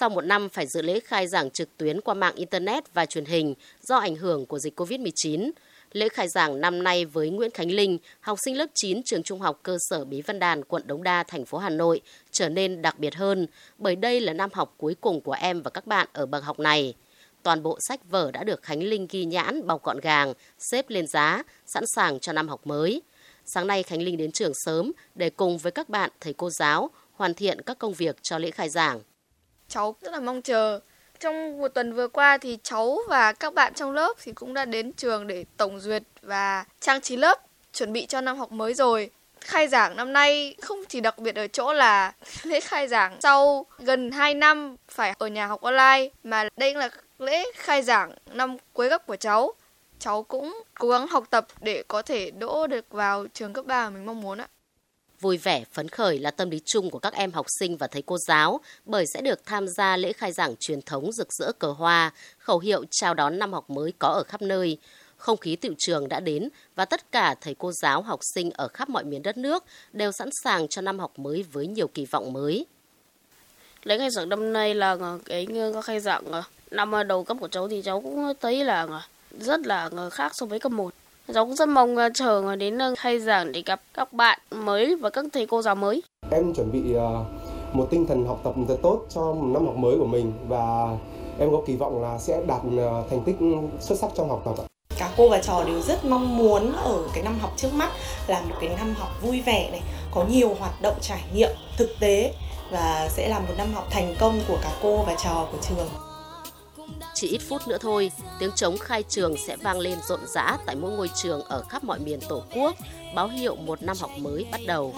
Sau một năm phải dự lễ khai giảng trực tuyến qua mạng Internet và truyền hình do ảnh hưởng của dịch COVID-19, lễ khai giảng năm nay với Nguyễn Khánh Linh, học sinh lớp 9 trường trung học cơ sở Bí Văn Đàn, quận Đống Đa, thành phố Hà Nội trở nên đặc biệt hơn bởi đây là năm học cuối cùng của em và các bạn ở bậc học này. Toàn bộ sách vở đã được Khánh Linh ghi nhãn bọc gọn gàng, xếp lên giá, sẵn sàng cho năm học mới. Sáng nay Khánh Linh đến trường sớm để cùng với các bạn thầy cô giáo hoàn thiện các công việc cho lễ khai giảng. Cháu rất là mong chờ. Trong một tuần vừa qua thì cháu và các bạn trong lớp thì cũng đã đến trường để tổng duyệt và trang trí lớp, chuẩn bị cho năm học mới rồi. Khai giảng năm nay không chỉ đặc biệt ở chỗ là lễ khai giảng sau gần 2 năm phải ở nhà học online mà đây là lễ khai giảng năm cuối cấp của cháu. Cháu cũng cố gắng học tập để có thể đỗ được vào trường cấp 3 mà mình mong muốn ạ. Vui vẻ, phấn khởi là tâm lý chung của các em học sinh và thầy cô giáo bởi sẽ được tham gia lễ khai giảng truyền thống rực rỡ cờ hoa, khẩu hiệu chào đón năm học mới có ở khắp nơi. Không khí tiệu trường đã đến và tất cả thầy cô giáo học sinh ở khắp mọi miền đất nước đều sẵn sàng cho năm học mới với nhiều kỳ vọng mới. Lễ khai giảng năm nay là cái khai giảng năm đầu cấp của cháu thì cháu cũng thấy là rất là khác so với cấp 1. Cũng rất mong ờ, chờ đến ờ, khai giảng để gặp các bạn mới và các thầy cô giáo mới. Em chuẩn bị ờ, một tinh thần học tập thật tốt cho năm học mới của mình và em có kỳ vọng là sẽ đạt thành tích xuất sắc trong học tập. Cả cô và trò đều rất mong muốn ở cái năm học trước mắt là một cái năm học vui vẻ này, có nhiều hoạt động trải nghiệm thực tế và sẽ là một năm học thành công của cả cô và trò của trường. Chỉ ít phút nữa thôi, tiếng trống khai trường sẽ vang lên rộn rã tại mỗi ngôi trường ở khắp mọi miền Tổ quốc, báo hiệu một năm học mới bắt đầu.